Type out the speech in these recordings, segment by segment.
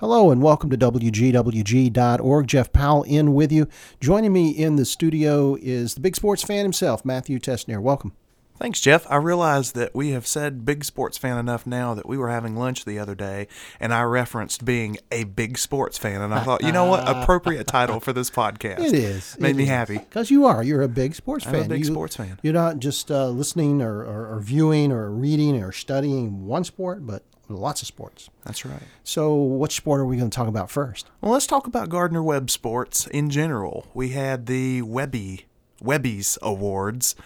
Hello and welcome to WGWG.org. Jeff Powell in with you. Joining me in the studio is the big sports fan himself, Matthew Tessnear. Welcome. Thanks, Jeff. I realize that we have said big sports fan enough now that we were having lunch the other day and I referenced being a big sports fan. And I thought, you know what? Appropriate title for this podcast. It is. Made it me is. happy. Because you are. You're a big sports I'm fan. a big You- sports fan. You're not just uh, listening or, or, or viewing or reading or studying one sport, but lots of sports. That's right. So, what sport are we going to talk about first? Well, let's talk about Gardner Webb sports in general. We had the Webby Webby's Awards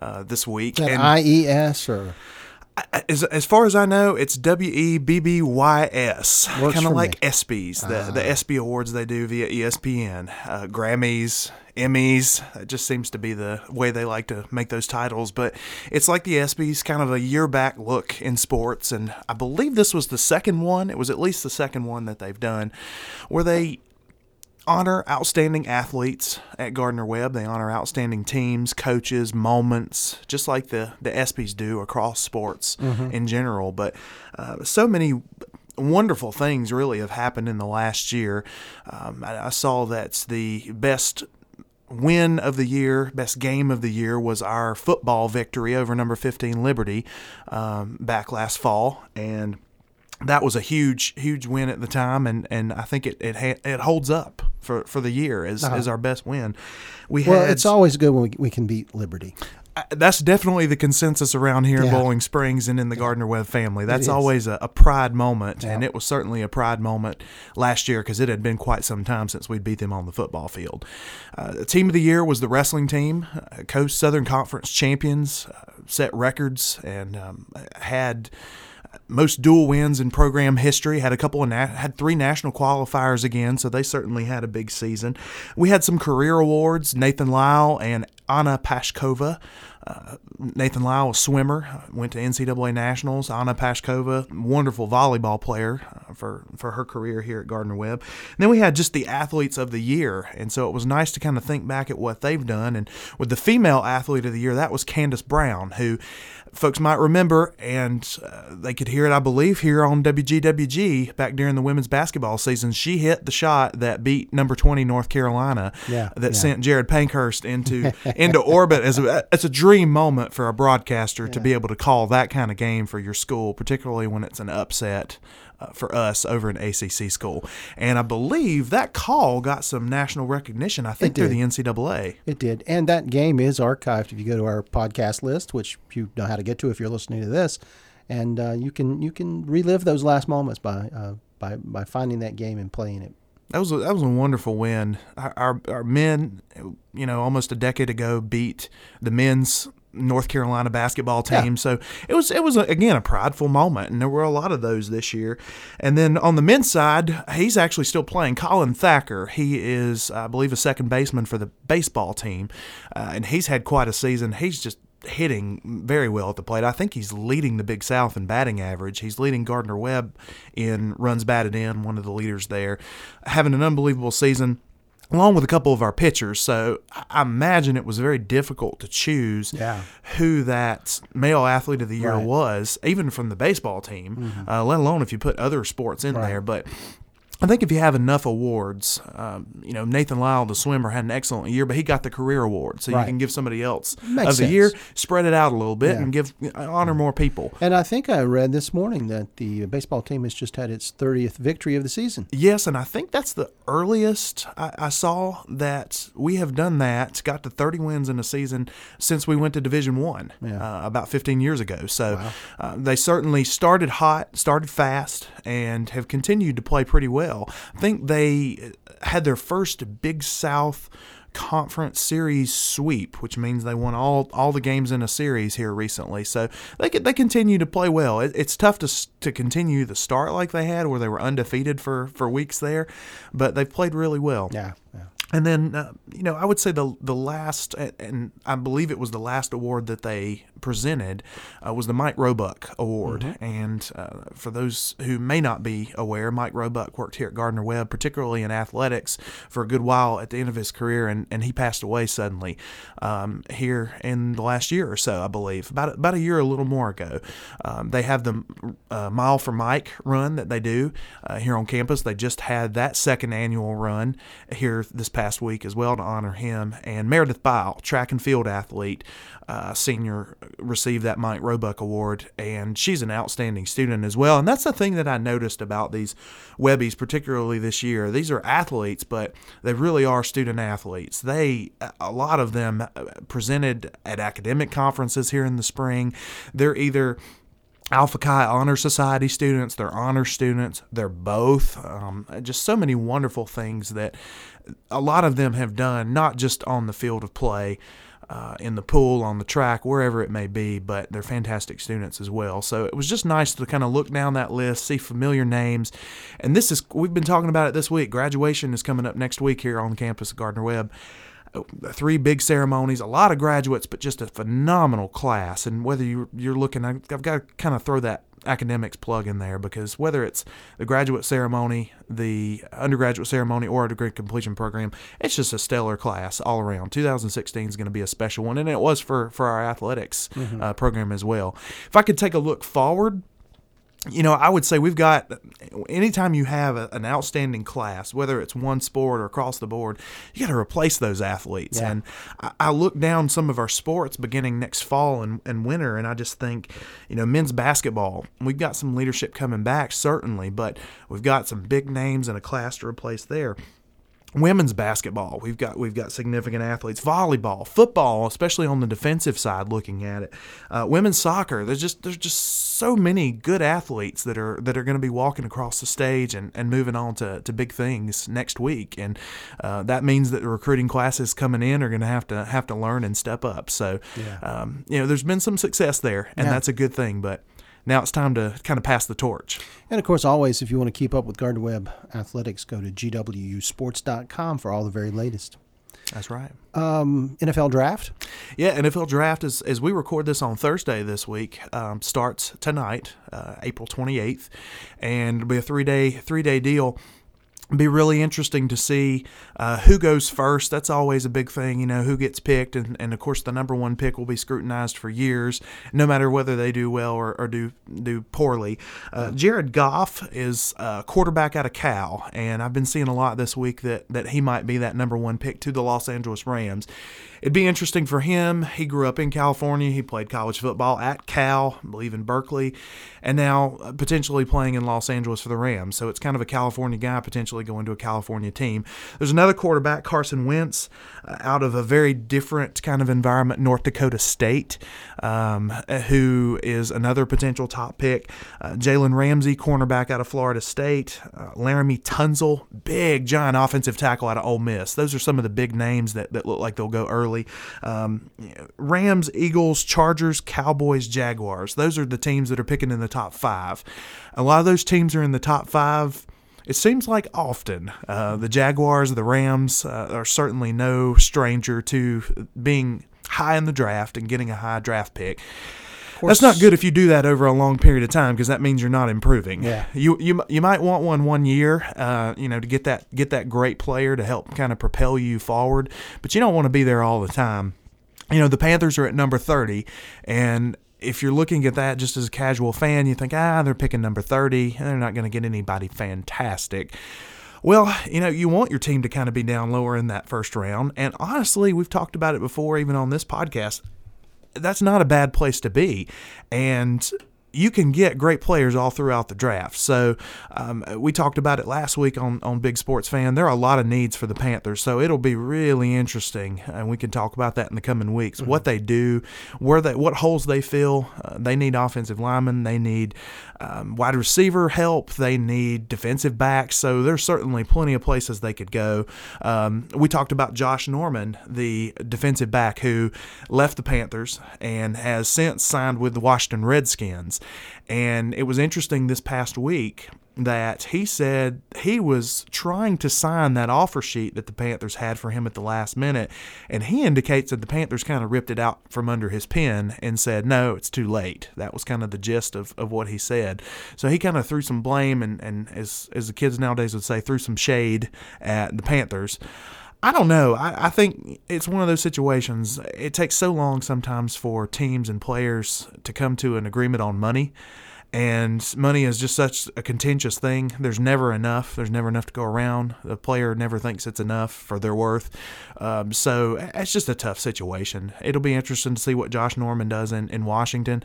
uh, this week. That and IES or as, as far as I know, it's W E B B Y S, kind of like me. ESPYS, the the ESPY awards they do via ESPN, uh, Grammys, Emmys. It just seems to be the way they like to make those titles. But it's like the ESPYS, kind of a year back look in sports, and I believe this was the second one. It was at least the second one that they've done, where they honor outstanding athletes at Gardner Webb. They honor outstanding teams, coaches, moments, just like the the ESPYS do across sports in general. But uh, so many wonderful things really have happened in the last year. Um, I, I saw that the best win of the year, best game of the year was our football victory over number 15 Liberty um, back last fall. And that was a huge, huge win at the time, and, and I think it it, ha- it holds up for, for the year as, as our best win. We Uh-huh. well, had it's always good when we, we can beat Liberty. uh, that's definitely the consensus around here in Boiling Springs and in the Gardner Webb family. That's always a, a pride moment, and it was certainly a pride moment last year because it had been quite some time since we beat them on the football field. Uh, the team of the year was the wrestling team, uh, Coast Southern Conference champions, uh, set records and um, had most dual wins in program history. Had a couple of na- had three national qualifiers again, so they certainly had a big season. We had some career awards. Nathan Lyle and Anna Pashkova. Uh, Nathan Lyle, a swimmer, went to NCAA nationals. Anna Pashkova, wonderful volleyball player uh, for for her career here at Gardner Webb. And then we had just the athletes of the year, and so it was nice to kind of think back at what they've done. And with the female athlete of the year, that was Candace Brown, who folks might remember, and uh, they could hear it, I believe, here on WGWG back during the women's basketball season. She hit the shot that beat number 20 North Carolina Yeah, that yeah. sent Jared Pankhurst into into orbit. As a, it's a dream moment for a broadcaster to be able to call that kind of game for your school, particularly when it's an upset. Uh, for us over an ACC school, and I believe that call got some national recognition. I think through the NCAA. It did. And that game is archived if you go to our podcast list, which you know how to get to if you're listening to this. And uh, you can you can relive those last moments by uh, by by finding that game and playing it. That was a, that was a wonderful win. Our, our our men, you know, almost a decade ago beat the men's North Carolina basketball Yeah. team. So it was it was a, again a prideful moment, and there were a lot of those this year. And then on the men's side, he's actually still playing. Colin Thacker, he is I believe a second baseman for the baseball team, uh, and he's had quite a season. He's just hitting very well at the plate. I think he's leading the Big South in batting average. He's leading Gardner Webb in runs batted in, one of the leaders there. Having an unbelievable season. Along with a couple of our pitchers, so I imagine it was very difficult to choose Yeah. who that male athlete of the year Right. was, even from the baseball team, uh, let alone if you put other sports in Right. there. But I think if you have enough awards, um, you know, Nathan Lyle, the swimmer, had an excellent year, but he got the career award, so Right. you can give somebody else Makes of the sense. year, spread it out a little bit, Yeah. and give honor more people. And I think I read this morning that the baseball team has just had its 30th victory of the season. Yes, and I think that's the earliest I, I saw that we have done that. Got to 30 wins in a season since we went to Division One Yeah. uh, about 15 years ago. So uh, they certainly started hot, started fast, and have continued to play pretty well. I think they had their first Big South conference series sweep, which means they won all all the games in a series here recently. So they they continue to play well. It, it's tough to to continue the start like they had, where they were undefeated for for weeks there, but they've played really well. Yeah. yeah. And then, uh, you know, I would say the the last, and I believe it was the last award that they presented uh, was the Mike Roebuck Award. Mm-hmm. And uh, for those who may not be aware, Mike Roebuck worked here at Gardner Webb, particularly in athletics, for a good while at the end of his career, and, and he passed away suddenly um, here in the last year or so, I believe, about about a year, a little more ago. Um, they have the uh, Mile for Mike run that they do uh, here on campus. They just had that second annual run here this past week as well to honor him. And Meredith Bile, track and field athlete, uh, senior, received that Mike Roebuck Award, and she's an outstanding student as well. And that's the thing that I noticed about these Webbys, particularly this year. These are athletes, but they really are student athletes. They, a lot of them, uh, presented at academic conferences here in the spring. They're either Alpha Chi Honor Society students, they're honor students, they're both. Um, just so many wonderful things that a lot of them have done, not just on the field of play, uh, in the pool, on the track, wherever it may be, but they're fantastic students as well. So it was just nice to kind of look down that list, see familiar names. And this is, we've been talking about it this week. Graduation is coming up next week here on campus at Gardner Webb three big ceremonies, a lot of graduates, but just a phenomenal class. And whether you're, you're looking, I've got to kind of throw that academics plug in there because whether it's the graduate ceremony, the undergraduate ceremony, or a degree completion program, it's just a stellar class all around. 2016 is going to be a special one, and it was for, for our athletics mm-hmm. uh, program as well. If I could take a look forward, you know, I would say we've got anytime you have a, an outstanding class, whether it's one sport or across the board, you got to replace those athletes. Yeah. And I, I, look down some of our sports beginning next fall and, and winter, and I just think, you know, men's basketball, we've got some leadership coming back, certainly, but we've got some big names and a class to replace there women's basketball. We've got we've got significant athletes. Volleyball football especially on the defensive side looking at it. Uh, women's soccer there's just there's just so many good athletes that are that are going to be walking across the stage and, and moving on to, to big things next week. And uh, that means that the recruiting classes coming in are going to have to have to learn and step up. So yeah. um, you know there's been some success there and yeah. that's a good thing but now it's time to kind of pass the torch. And of course, always, if you want to keep up with Gardner Webb athletics, go to gwusports.com for all the very latest. That's right. Um, NFL draft. Yeah, NFL draft is as we record this on Thursday this week um, starts tonight, uh, April twenty eighth, and it'll be a three day three day deal be really interesting to see uh, who goes first. That's always a big thing, you know, who gets picked. And, and, of course, the number one pick will be scrutinized for years, no matter whether they do well or, or do do poorly. Uh, Jared Goff is a quarterback out of Cal, and I've been seeing a lot this week that, that he might be that number one pick to the Los Angeles Rams it'd be interesting for him. He grew up in California. He played college football at Cal, I believe in Berkeley, and now uh, potentially playing in Los Angeles for the Rams. So it's kind of a California guy potentially going to a California team. There's another quarterback, Carson Wentz, uh, out of a very different kind of environment, North Dakota State, um, who is another potential top pick. Uh, Jalen Ramsey, cornerback out of Florida State. Uh, Laremy Tunsil, big, giant offensive tackle out of Ole Miss. Those are some of the big names that, that look like they'll go early Um, Rams, Eagles, Chargers, Cowboys, Jaguars. Those are the teams that are picking in the top five. A lot of those teams are in the top five. It seems like often uh, the Jaguars, the Rams uh, are certainly no stranger to being high in the draft and getting a high draft pick. That's not good if you do that over a long period of time because that means you're not improving. Yeah. You you you might want one one year, uh, you know, to get that get that great player to help kind of propel you forward, but you don't want to be there all the time. You know, the Panthers are at number 30 and if you're looking at that just as a casual fan, you think, ah, they're picking number 30. They're not going to get anybody fantastic. Well, you know, you want your team to kind of be down lower in that first round. And honestly, we've talked about it before, even on this podcast that's not a bad place to be. And you can get great players all throughout the draft. So um, we talked about it last week on, on Big Sports Fan. There are a lot of needs for the Panthers, so it'll be really interesting, and we can talk about that in the coming weeks. Mm-hmm. What they do, where they, what holes they fill. Uh, they need offensive linemen. They need um, wide receiver help. They need defensive backs. So there's certainly plenty of places they could go. Um, we talked about Josh Norman, the defensive back who left the Panthers and has since signed with the Washington Redskins. And it was interesting this past week that he said he was trying to sign that offer sheet that the Panthers had for him at the last minute, and he indicates that the Panthers kind of ripped it out from under his pen and said, "No, it's too late." That was kind of the gist of, of what he said. So he kind of threw some blame and and as as the kids nowadays would say, threw some shade at the Panthers. I don't know. I, I, think it's one of those situations. It takes so long sometimes for teams and players to come to an agreement on money. And money is just such a contentious thing. There's never enough. There's never enough to go around. The player never thinks it's enough for their worth. Um, so it's just a tough situation. It'll be interesting to see what Josh Norman does in, in Washington.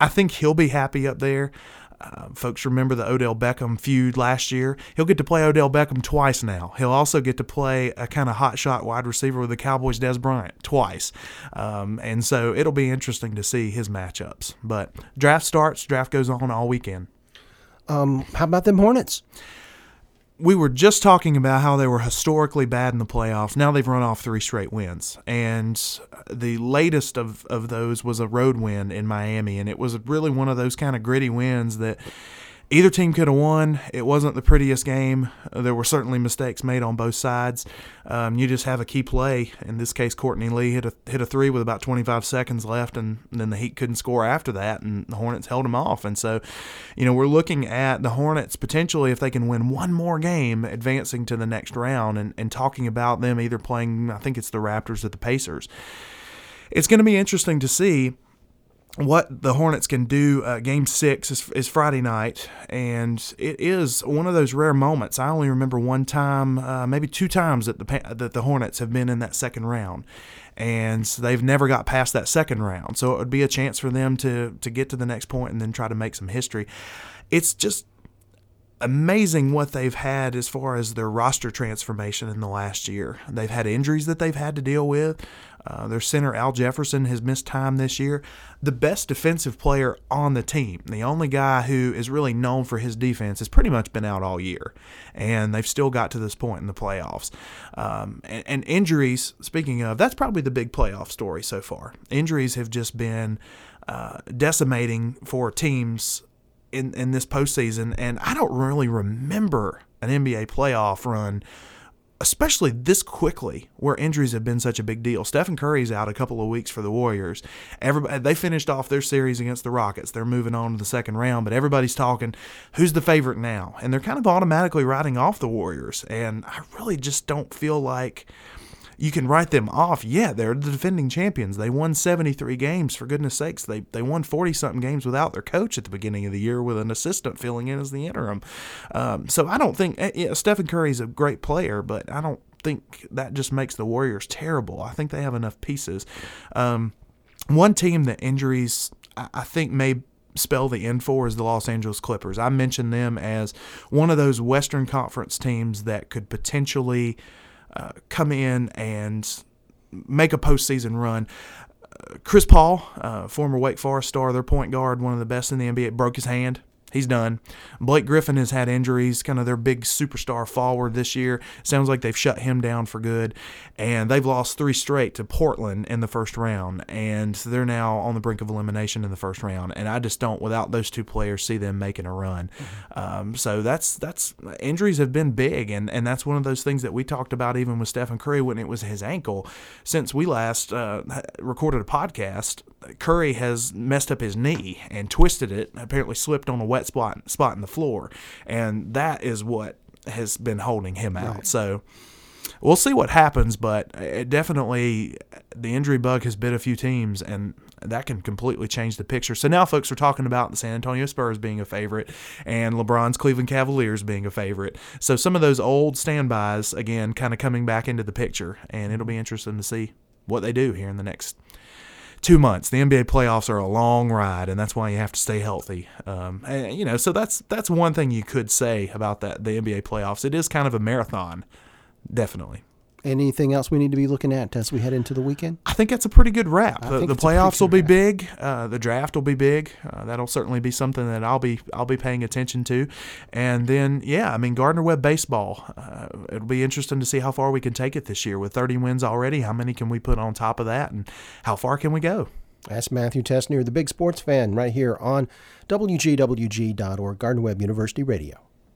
I think he'll be happy up there. Uh, folks remember the Odell Beckham feud last year. He'll get to play Odell Beckham twice now. He'll also get to play a kind of hot shot wide receiver with the Cowboys, Dez Bryant, twice. Um, and so it'll be interesting to see his matchups. But draft starts, draft goes on all weekend. Um, how about them Hornets? We were just talking about how they were historically bad in the playoffs. Now they've run off three straight wins. And the latest of, of those was a road win in Miami. And it was really one of those kind of gritty wins that either team could have won. It wasn't the prettiest game. There were certainly mistakes made on both sides. Um, you just have a key play. In this case, Courtney Lee hit a hit a three with about 25 seconds left, and then the Heat couldn't score after that, and the Hornets held them off. And so, you know, we're looking at the Hornets potentially if they can win one more game, advancing to the next round, and, and talking about them either playing. I think it's the Raptors or the Pacers. It's going to be interesting to see what the Hornets can do. Uh, game six is, is, Friday night, and it is one of those rare moments. I only remember one time, uh, maybe two times that the that the Hornets have been in that second round, and they've never got past that second round. So it would be a chance for them to to get to the next point and then try to make some history. It's just amazing what they've had as far as their roster transformation in the last year. They've had injuries that they've had to deal with. Uh, their center, Al Jefferson, has missed time this year. The best defensive player on the team, the only guy who is really known for his defense, has pretty much been out all year. And they've still got to this point in the playoffs. Um, and, and injuries, speaking of, that's probably the big playoff story so far. Injuries have just been uh, decimating for teams in, in this postseason. And I don't really remember an NBA playoff run especially this quickly, where injuries have been such a big deal. Stephen Curry's out a couple of weeks for the Warriors. Everybody uh, they finished off their series against the Rockets. They're moving on to the second round, but everybody's talking who's the favorite now, and they're kind of automatically writing off the Warriors. And I really just don't feel like you can write them off. Yeah, they're the defending champions. They won 73 games, for goodness sakes. They, they won 40 something games without their coach at the beginning of the year with an assistant filling in as the interim. Um, so I don't think, eh, Stephen Curry's a great player, but I don't think that just makes the Warriors terrible. I think they have enough pieces. Um, one team that injuries, I, I think, may spell the end for is the Los Angeles Clippers. I mentioned them as one of those Western Conference teams that could potentially uh, come in and make a postseason run. Uh, Chris Paul, uh, former Wake Forest star, their point guard, one of the best in the NBA, broke his hand he's done. Blake Griffin has had injuries, kind of their big superstar forward this year. Sounds like they've shut him down for good. And they've lost three straight to Portland in the first round. And they're now on the brink of elimination in the first round. And I just don't, without those two players, see them making a run. Um, so that's, that's, injuries have been big. And, and that's one of those things that we talked about even with Stephen Curry when it was his ankle. Since we last uh, recorded a podcast, Curry has messed up his knee and twisted it, apparently slipped on a wet spot spot in the floor, and that is what has been holding him out. Right. So we'll see what happens, but it definitely the injury bug has bit a few teams, and that can completely change the picture. So now folks are talking about the San Antonio Spurs being a favorite and LeBron's Cleveland Cavaliers being a favorite. So some of those old standbys again kind of coming back into the picture, and it'll be interesting to see what they do here in the next two months. The NBA playoffs are a long ride, and that's why you have to stay healthy. Um, and, you know, so that's that's one thing you could say about that the NBA playoffs. It is kind of a marathon, definitely. Anything else we need to be looking at as we head into the weekend? I think that's a pretty good wrap. The, the playoffs will be wrap. big. Uh, the draft will be big. Uh, that'll certainly be something that I'll be I'll be paying attention to. And then yeah, I mean Gardner Webb baseball. Uh, it'll be interesting to see how far we can take it this year with 30 wins already. How many can we put on top of that, and how far can we go? That's Matthew Tessnear, the big sports fan, right here on WGWG.org, Gardner Webb University Radio.